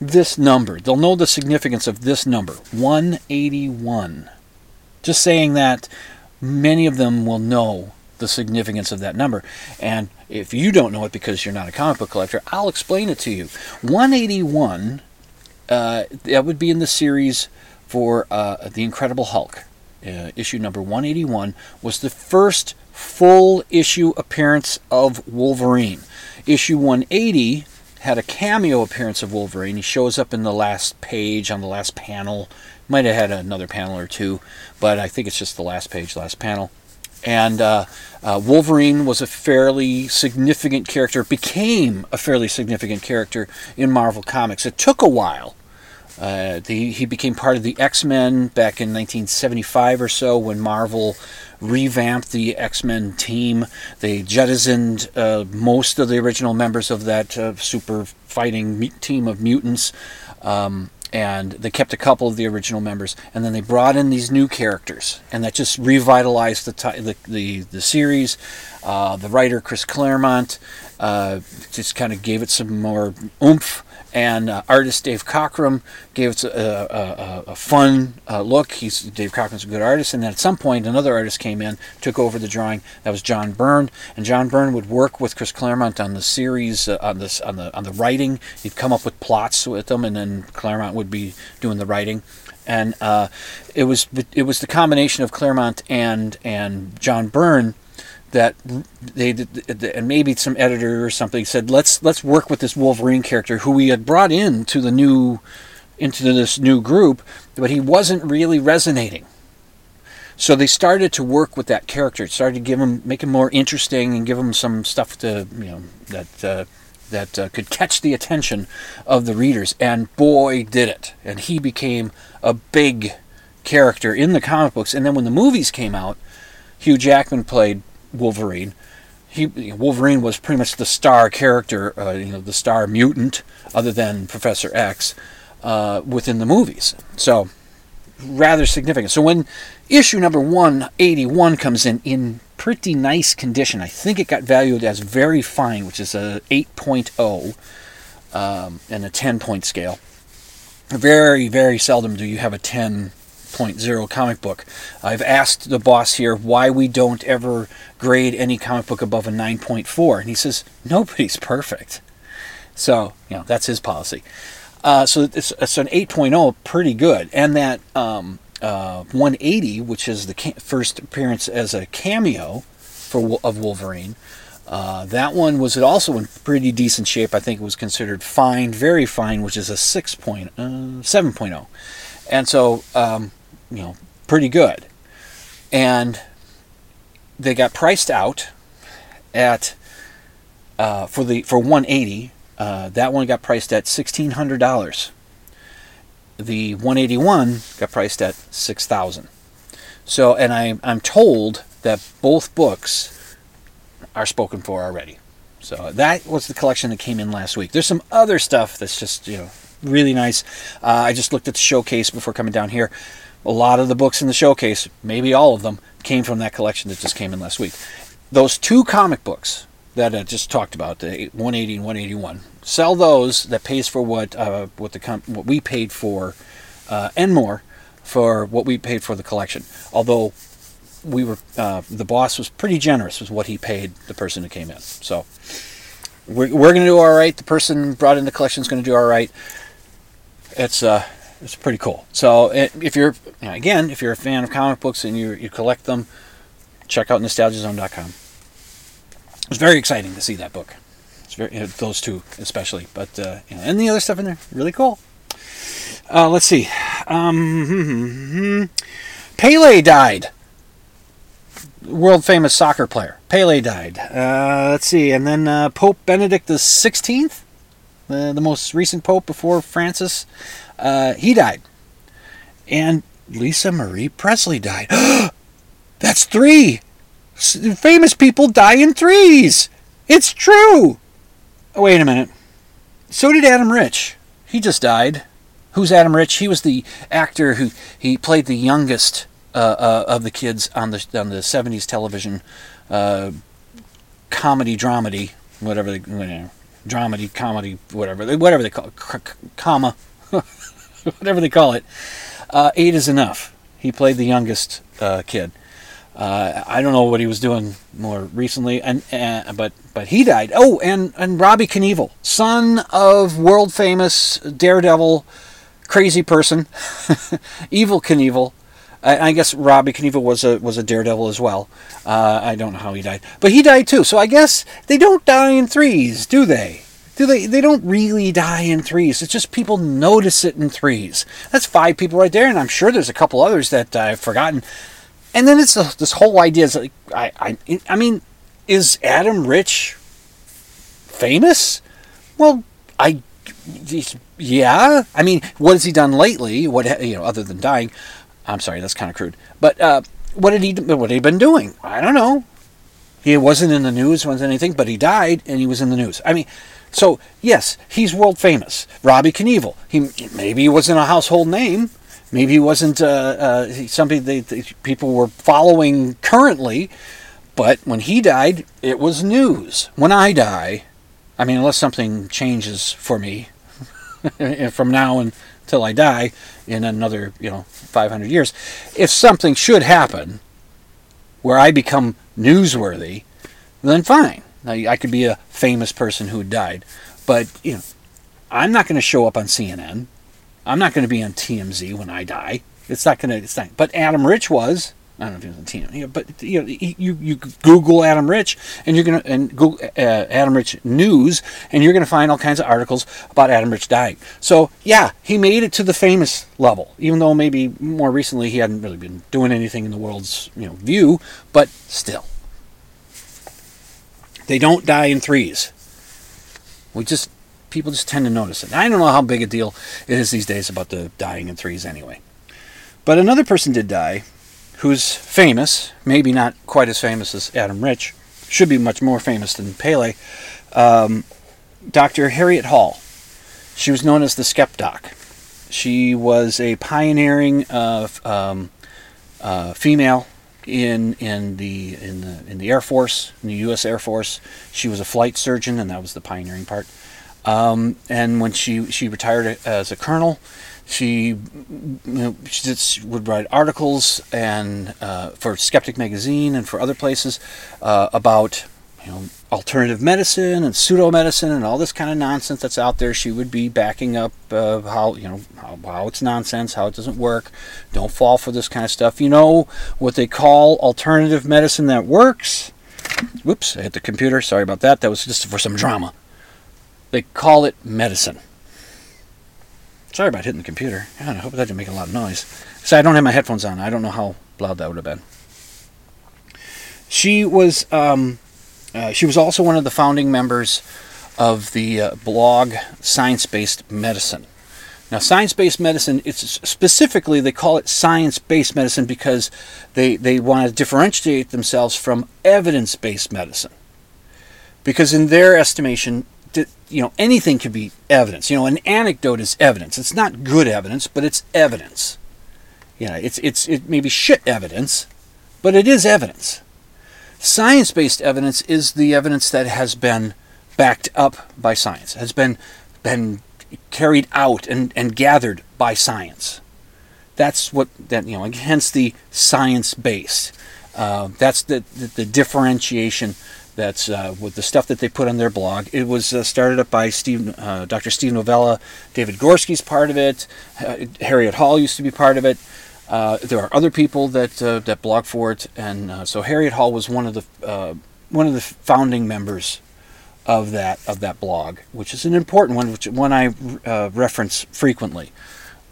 this number. They'll know the significance of this number 181. Just saying that, many of them will know the significance of that number. And if you don't know it because you're not a comic book collector, I'll explain it to you. 181, uh, that would be in the series for uh, The Incredible Hulk uh, issue number 181, was the first full issue appearance of Wolverine. Issue 180 had a cameo appearance of Wolverine. He shows up in the last page on the last panel. Might have had another panel or two, but I think it's just the last page, last panel. And uh, uh, Wolverine was a fairly significant character, became a fairly significant character in Marvel Comics. It took a while uh, the, he became part of the X Men back in 1975 or so when Marvel revamped the X Men team. They jettisoned uh, most of the original members of that uh, super fighting team of mutants. Um, and they kept a couple of the original members, and then they brought in these new characters, and that just revitalized the the, the, the series. Uh, the writer Chris Claremont uh, just kind of gave it some more oomph and uh, artist Dave Cockrum gave it a, a, a fun uh, look. He's Dave Cockrum's a good artist, and then at some point another artist came in, took over the drawing. That was John Byrne, and John Byrne would work with Chris Claremont on the series, uh, on this, on the on the writing. He'd come up with plots with them, and then Claremont would be doing the writing. And uh, it was it was the combination of Claremont and and John Byrne that they and maybe some editor or something said let's let's work with this Wolverine character who we had brought in to the new into this new group, but he wasn't really resonating. So they started to work with that character. it Started to give him, make him more interesting, and give him some stuff to, you know, that uh, that uh, could catch the attention of the readers. And boy, did it! And he became a big character in the comic books. And then when the movies came out, Hugh Jackman played Wolverine. He Wolverine was pretty much the star character, uh, you know, the star mutant, other than Professor X, uh, within the movies. So rather significant. So when issue number 181 comes in in pretty nice condition, I think it got valued as very fine, which is a 8.0 um, and a 10 point scale. Very, very seldom do you have a 10.0 comic book. I've asked the boss here why we don't ever grade any comic book above a 9.4, and he says nobody's perfect. So, you know, that's his policy. Uh, so it's, it's an 8.0, pretty good. And that um, uh, 180, which is the ca- first appearance as a cameo for of Wolverine, uh, that one was also in pretty decent shape. I think it was considered fine, very fine, which is a 6 uh, 7.0. And so, um, you know, pretty good. And they got priced out at uh, for the for 180 uh, that one got priced at $1,600. The 181 got priced at 6000 So, and I, I'm told that both books are spoken for already. So that was the collection that came in last week. There's some other stuff that's just, you know, really nice. Uh, I just looked at the showcase before coming down here. A lot of the books in the showcase, maybe all of them, came from that collection that just came in last week. Those two comic books that I just talked about, the 180 and 181. Sell those. That pays for what uh, what the what we paid for, uh, and more, for what we paid for the collection. Although we were uh, the boss was pretty generous with what he paid the person who came in. So we're, we're going to do all right. The person brought in the collection is going to do all right. It's uh it's pretty cool. So if you're again if you're a fan of comic books and you you collect them, check out nostalgiazone.com It was very exciting to see that book. It's very those two especially, but uh, you know, and the other stuff in there really cool. Uh, let's see. Um, Pele died. World famous soccer player. Pele died. Uh, let's see, and then uh, Pope Benedict the Sixteenth, the the most recent pope before Francis, uh, he died, and Lisa Marie Presley died. <gasps> That's three famous people die in threes. It's true. Oh, wait a minute. So did Adam Rich. He just died. Who's Adam Rich? He was the actor who he played the youngest uh, uh, of the kids on the on the '70s television uh, comedy dramedy, whatever they you know, dramedy comedy, whatever whatever they call it, comma, <laughs> whatever they call it. Uh, eight is enough. He played the youngest uh, kid. Uh, I don't know what he was doing more recently, and, and but but he died. Oh, and and Robbie Knievel, son of world famous Daredevil, crazy person, <laughs> Evel Knievel. I, I, guess Robbie Knievel was a was a Daredevil as well. Uh, I don't know how he died, but he died too. So I guess they don't die in threes, do they? Do they? They don't really die in threes. It's just people notice it in threes. That's five people right there, and I'm sure there's a couple others that I've forgotten and then it's a, this whole idea is like I, I I mean, is Adam Rich famous? Well, I yeah. I mean, what has he done lately? What you know, other than dying? I'm sorry, that's kind of crude. But uh, what did he what had he been doing? I don't know. He wasn't in the news, wasn't anything, but he died and he was in the news. I mean, so yes, he's world famous. Robbie Knievel. He maybe he wasn't a household name, Maybe he wasn't uh, uh, that people were following currently, but when he died, it was news. When I die, I mean, unless something changes for me <laughs> from now until I die in another, you know, 500 years, if something should happen where I become newsworthy, then fine. I could be a famous person who died, but you know, I'm not going to show up on CNN. I'm not going to be on TMZ when I die. It's not going to. It's not. But Adam Rich was. I don't know if he was on Tina, you know, but you know, you you Google Adam Rich and you're gonna and Google uh, Adam Rich news and you're gonna find all kinds of articles about Adam Rich dying. So yeah, he made it to the famous level, even though maybe more recently he hadn't really been doing anything in the world's you know view, but still, they don't die in threes. We just people just tend to notice it. I don't know how big a deal it is these days about the dying in threes anyway. But another person did die who's famous, maybe not quite as famous as Adam Rich, should be much more famous than Pele, um, Dr. Harriet Hall. She was known as the Skepdoc. She was a pioneering uh, um, uh, female in in the in the in the Air Force, in the U.S. Air Force. She was a flight surgeon, and that was the pioneering part. Um, and when she she retired as a colonel, she, you know, she just would write articles and uh, for Skeptic magazine and for other places uh, about you know alternative medicine and pseudo medicine and all this kind of nonsense that's out there. She would be backing up uh, how you know how, how it's nonsense, how it doesn't work. Don't fall for this kind of stuff. You know what they call alternative medicine that works. Whoops! I hit the computer. Sorry about that. That was just for some drama. They call it medicine. Sorry about hitting the computer. God, I hope that didn't make a lot of noise. So I don't have my headphones on. I don't know how loud that would have been. She was um, uh, she was also one of the founding members of the uh, blog Science Based Medicine. Now, science based medicine, it's specifically, they call it science based medicine because they, they want to differentiate themselves from evidence based medicine. Because, in their estimation, you know, anything can be evidence. You know, an anecdote is evidence. It's not good evidence, but it's evidence. Yeah, it's, it's, it may be shit evidence, but it is evidence. Science based evidence is the evidence that has been backed up by science, has been, been carried out and, and gathered by science. That's what that you know. Hence the science based. Uh, that's the, the, the differentiation. That's uh, with the stuff that they put on their blog. It was uh, started up by Steve, uh, Dr. Steve Novella. David Gorski's part of it. Uh, Harriet Hall used to be part of it. Uh, there are other people that that blog for it, and so Harriet Hall was one of the one of the founding members of that of that blog, which is an important one, which one I uh, reference frequently,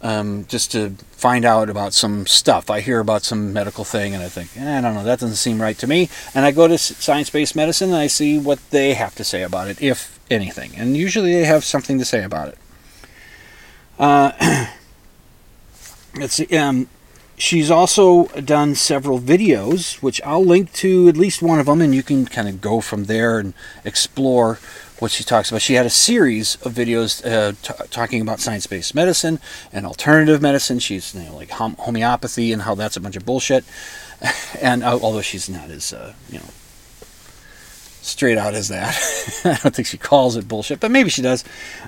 um, just to find out about some stuff. I hear about some medical thing, and I think, eh, I don't know, that doesn't seem right to me. And I go to science-based medicine, and I see what they have to say about it, if anything. And usually, they have something to say about it. Uh, <clears throat> see. Um, she's also done several videos, which I'll link to at least one of them, and you can kind of go from there and explore what she talks about. She had a series of videos uh, t- talking about science-based medicine and alternative medicine. She's you know, like hom- homeopathy and how that's a bunch of bullshit. <laughs> and uh, although she's not as uh, you know straight out as that, <laughs> I don't think she calls it bullshit, but maybe she does.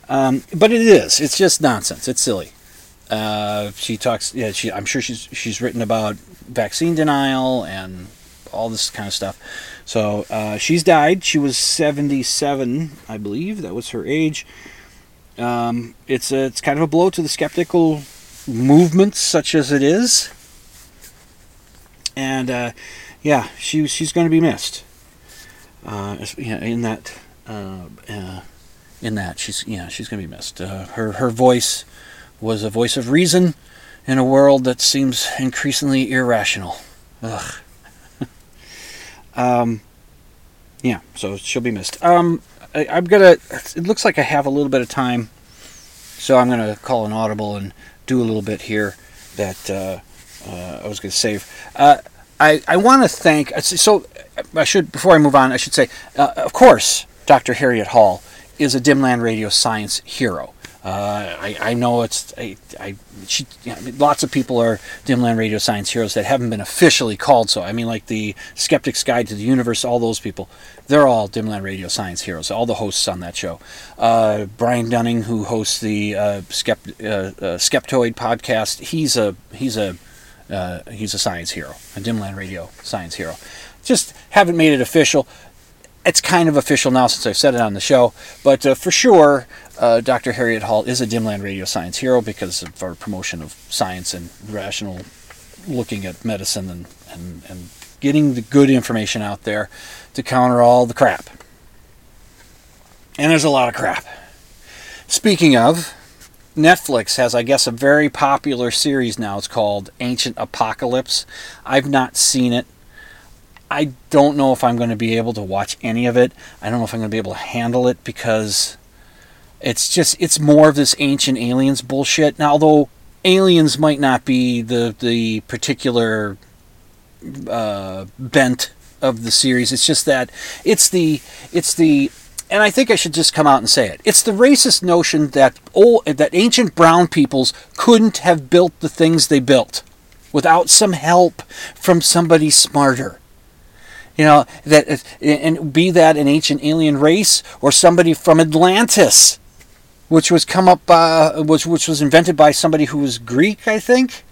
Um, but it is. It's just nonsense. It's silly. Uh, she talks. Yeah, she. I'm sure she's she's written about vaccine denial and all this kind of stuff. So uh, she's died. She was 77, I believe. That was her age. Um, it's a, it's kind of a blow to the skeptical movement, such as it is. And uh, yeah, she she's going to be missed. Uh, in that uh, uh, in that she's yeah she's going to be missed. Uh, her her voice was a voice of reason in a world that seems increasingly irrational. Ugh. Um, yeah, so she'll be missed. Um, I, am gonna. It looks like I have a little bit of time, so I'm gonna call an audible and do a little bit here that uh, uh, I was gonna save. Uh, I I want to thank. So I should before I move on. I should say, uh, of course, Dr. Harriet Hall is a Dimland Radio Science hero. Uh, I, I know it's I, I she, lots of people are Dimland Radio Science heroes that haven't been officially called so. I mean, like the Skeptic's Guide to the Universe, all those people, they're all Dimland Radio Science heroes. All the hosts on that show. Uh, Brian Dunning, who hosts the uh, Skept, uh, uh, Skeptoid podcast, he's a he's a uh, he's a science hero, a Dimland Radio Science hero. Just haven't made it official it's kind of official now since I've said it on the show, but uh, for sure, uh, Dr. Harriet Hall is a Dimland Radio Science hero because of our promotion of science and rational looking at medicine and, and, and getting the good information out there to counter all the crap. And there's a lot of crap. Speaking of, Netflix has, I guess, a very popular series now. It's called Ancient Apocalypse. I've not seen it. I don't know if I'm going to be able to watch any of it. I don't know if I'm going to be able to handle it because it's just it's more of this ancient aliens bullshit. Now, although aliens might not be the the particular uh, bent of the series, it's just that it's the it's the and I think I should just come out and say it. It's the racist notion that old, that ancient brown peoples couldn't have built the things they built without some help from somebody smarter. You know that, and be that an ancient alien race or somebody from Atlantis, which was come up, uh, which which was invented by somebody who was Greek, I think.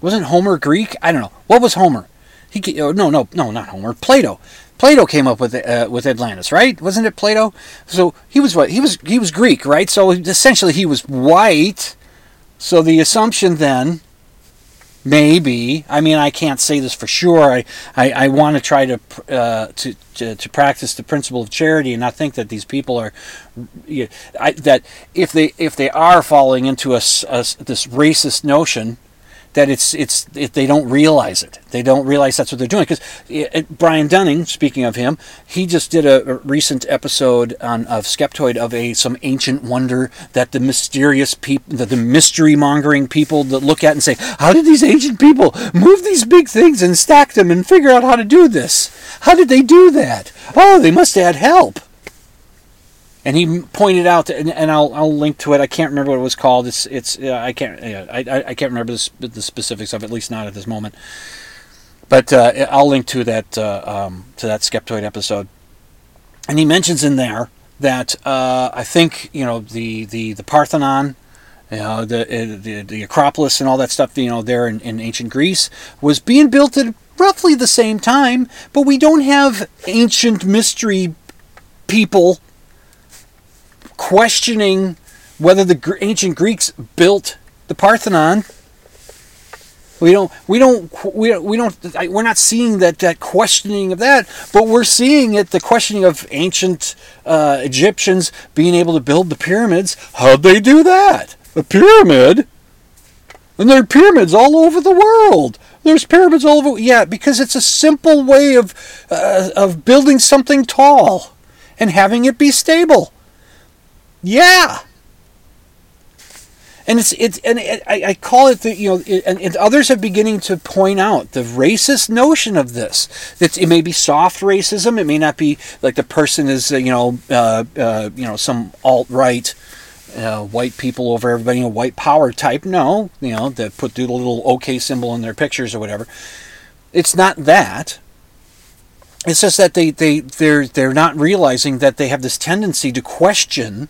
Wasn't Homer Greek? I don't know. What was Homer? He oh, no no no not Homer. Plato. Plato came up with uh, with Atlantis, right? Wasn't it Plato? So he was what? He was he was Greek, right? So essentially he was white. So the assumption then maybe. I mean i can't say this for sure. I i, I want to try to, uh, to, to to practice the principle of charity and not think that these people are you know, I, that if they if they are falling into a, a this racist notion that it's it's it, they don't realize it. They don't realize that's what they're doing. Because eh, eh, Brian Dunning, speaking of him, he just did a, a, recent episode on of Skeptoid of a some ancient wonder that the mysterious people, the, the mystery mongering people that look at and say, how did these ancient people move these big things and stack them and figure out how to do this? How did they do that? Oh, they must have had help and he pointed out, and, and I'll, I'll link to it. I can't remember what it was called. It's it's uh, I can't uh, I, I can't remember the, the specifics of it, at least not at this moment. But uh, I'll link to that uh, um, to that Skeptoid episode, and he mentions in there that uh, I think you know the the the Parthenon. You know, the, uh, the the Acropolis and all that stuff, you know, there in, in ancient Greece was being built at roughly the same time, but we don't have ancient mystery people questioning whether the ancient Greeks built the Parthenon. We don't, we don't, we don't, we don't, we're not seeing that, that questioning of that, but we're seeing it, the questioning of ancient uh, Egyptians being able to build the pyramids. How'd they do that? A pyramid? And there are pyramids all over the world. There's pyramids all over. Yeah, because it's a simple way of uh, of building something tall and having it be stable. Yeah. And it's it's and it, I, I call it the you know it, and, and, others are beginning to point out the racist notion of this. That it may be soft racism. It may not be like the person is uh, you know uh, uh, you know some alt right uh, white people over everybody you know, white power type. No you know that put the little OK symbol in their pictures or whatever. It's not that. It's just that they they they're they're not realizing that they have this tendency to question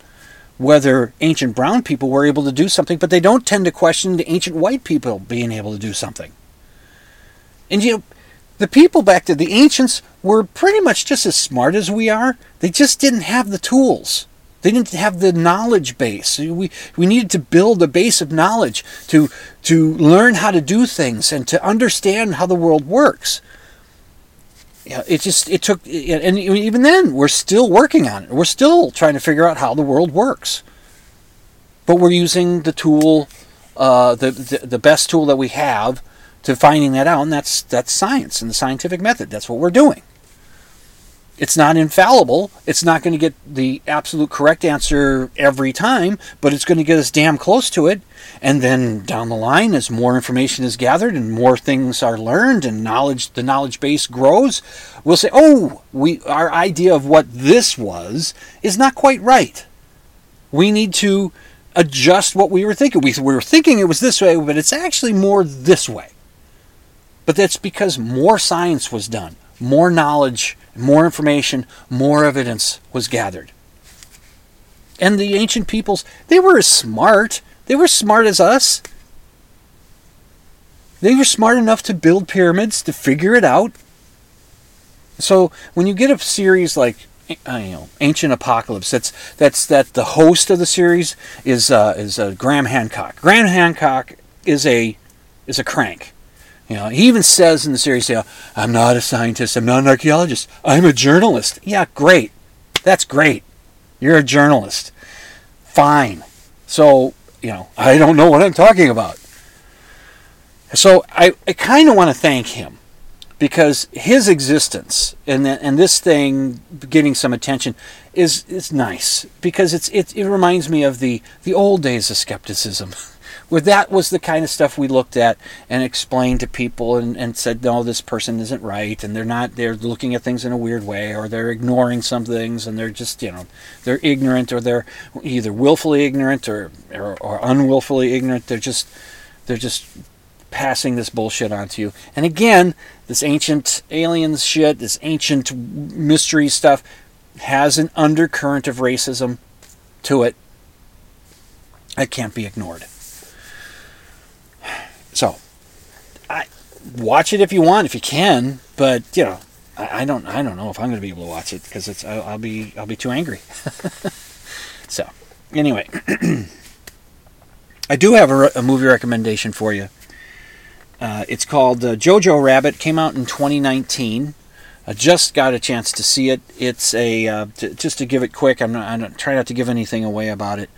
whether ancient brown people were able to do something, but they don't tend to question the ancient white people being able to do something. And you know, the people back then, the ancients, were pretty much just as smart as we are. They just didn't have the tools. They didn't have the knowledge base. We, we needed to build a base of knowledge to, to learn how to do things and to understand how the world works yeah, it just it took, and even then, we're still working on it. We're still trying to figure out how the world works. But we're using the tool, uh, the, the the best tool that we have to finding that out, and that's that's science and the scientific method. That's what we're doing. It's not infallible. It's not going to get the absolute correct answer every time, but it's going to get us damn close to it. And then down the line, as more information is gathered and more things are learned and knowledge, the knowledge base grows, we'll say, "Oh, we our idea of what this was is not quite right. We need to adjust what we were thinking. We, we were thinking it was this way, but it's actually more this way." But that's because more science was done, more knowledge more information, more evidence was gathered. And the ancient peoples, they were as smart. They were smart as us. They were smart enough to build pyramids, to figure it out. So when you get a series like you know, Ancient Apocalypse. That's that's that the host of the series is uh, is uh, Graham Hancock. Graham Hancock is a is a crank. You know, he even says in the series, you know, I'm not a scientist, I'm not an archaeologist, I'm a journalist. Yeah, great. That's great. You're a journalist. Fine. So, you know, I don't know what I'm talking about. So I, I kind of want to thank him because his existence and the, and this thing getting some attention is is nice because it's it, it reminds me of the the old days of skepticism <laughs> that was the kind of stuff we looked at and explained to people and, and said no this person isn't right and they're not they're looking at things in a weird way or they're ignoring some things and they're just you know they're ignorant or they're either willfully ignorant or or, or unwillfully ignorant they're just they're just passing this bullshit onto you. And again, this ancient aliens shit, this ancient mystery stuff has an undercurrent of racism to it that can't be ignored. So, I watch it if you want, if you can, but you know, I, I don't, I don't know if I'm going to be able to watch it because it's, I'll, I'll be, I'll be too angry. <laughs> so, anyway, <clears throat> I do have a, a movie recommendation for you. Uh, it's called uh, Jojo Rabbit. Came out in 2019. I just got a chance to see it. It's a uh, t- just to give it quick. I'm not. I'm try not to give anything away about it.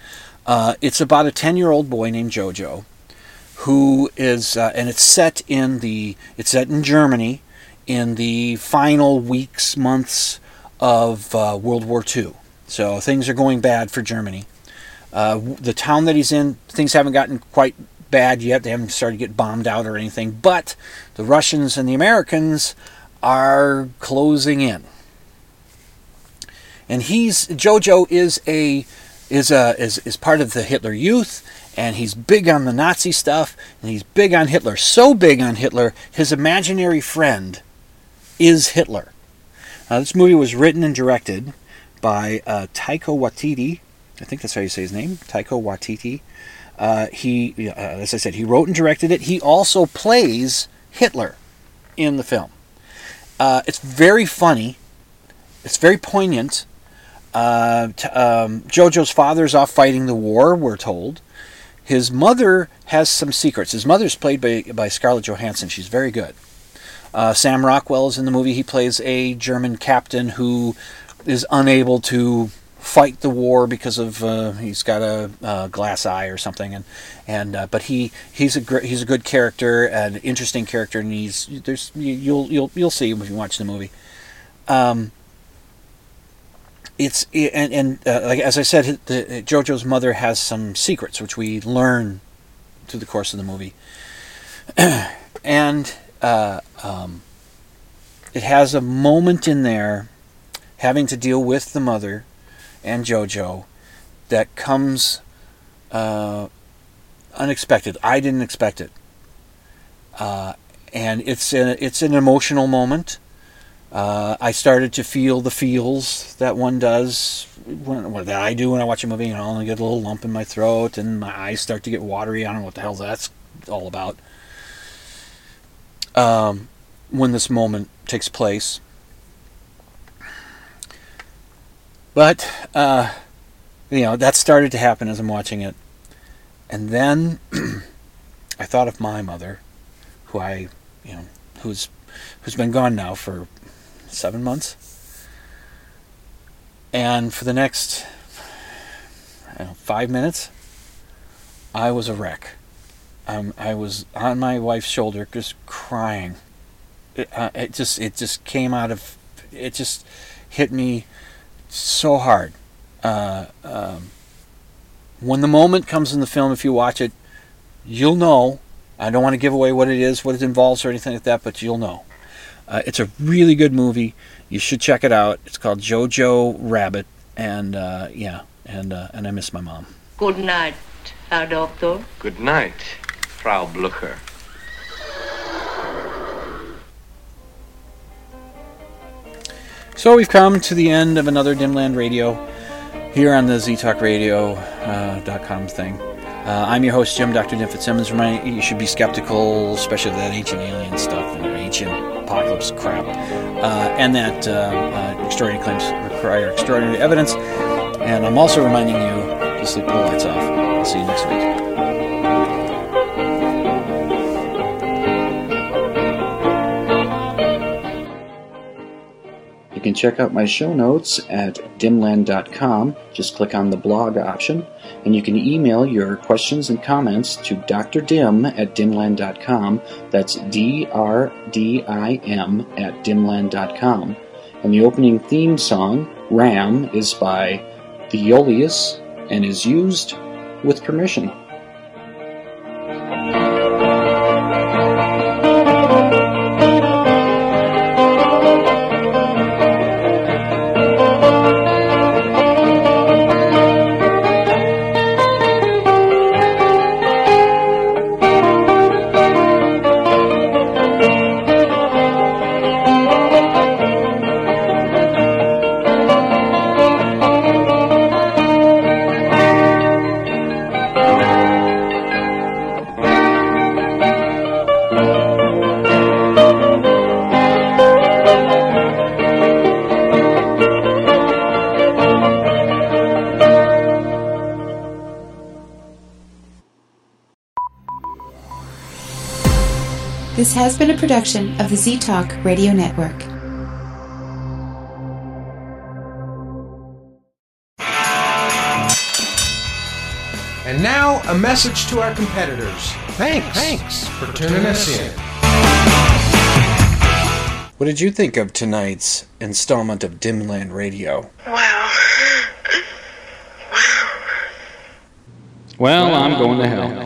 Uh, it's about a 10 year old boy named Jojo, who is, uh, and it's set in the. It's set in Germany, in the final weeks, months of uh, World War II. So things are going bad for Germany. the town that he's in, things haven't gotten quite bad yet. They haven't started to get bombed out or anything. But the Russians and the Americans are closing in. And he's Jojo is a is a is, is part of the Hitler Youth, and he's big on the Nazi stuff, and he's big on Hitler. So big on Hitler, his imaginary friend is Hitler. This movie was written and directed by uh, Taika Waititi. I think that's how you say his name, Taiko Watiti. Uh, he, uh, as I said, he wrote and directed it. He also plays Hitler in the film. Uh, it's very funny. It's very poignant. Uh, t- um, Jojo's father's off fighting the war, we're told. His mother has some secrets. His mother's played by, by Scarlett Johansson. She's very good. Uh, Sam Rockwell is in the movie. He plays a German captain who is unable to fight the war because of uh, he's got a, glass eye or something, and and uh, but he he's a gr- he's a good character, an interesting character, and he's there's you'll you'll you'll see him if you watch the movie. Um, it's and and uh, like as I said, the, JoJo's mother has some secrets which we learn through the course of the movie, <clears throat> and uh, um, it has a moment in there having to deal with the mother and JoJo that comes uh, unexpected. I didn't expect it, uh, and it's a, it's an emotional moment. Uh, I started to feel the feels that one does, when, that I do when I watch a movie. You know, I get a little lump in my throat, and my eyes start to get watery. I don't know what the hell that's all about. Um, when this moment takes place, But, uh, you know, that started to happen as I'm watching it. And then <clears throat> I thought of my mother, who I, you know, who's who's been gone now for seven months. And for the next know, five minutes, I was a wreck. Um, I was on my wife's shoulder, just crying. It, uh, it just it just came out of it just hit me so hard. Uh, um, when the moment comes in the film, if you watch it, you'll know. I don't want to give away what it is, what it involves, or anything like that, but you'll know. Uh, it's a really good movie. You should check it out. It's called Jojo Rabbit, and uh, yeah, and uh, and I miss my mom. Good night, Herr Doctor. Good night, Frau Blucher. So we've come to the end of another Dimland Radio here on the ztalkradio.com uh, thing. Uh, I'm your host, Jim Dr. Dim Fitzsimmons. Remind you, you should be skeptical, especially of that ancient alien stuff and ancient apocalypse crap, uh, and that uh, uh, extraordinary claims require extraordinary evidence. And I'm also reminding you to sleep the lights off. I'll see you next week. You can check out my show notes at dimland.com. Just click on the blog option and you can email your questions and comments to drdim at dimland.com. That's D R D I M at dimland.com. And the opening theme song, Ram, is by the Iolius and is used with permission. Has been a production of the Z Talk Radio Network. And now, a message to our competitors. Thanks. Thanks for tuning us in. What did you think of tonight's installment of Dimland Radio? Wow. Well, I'm going to hell.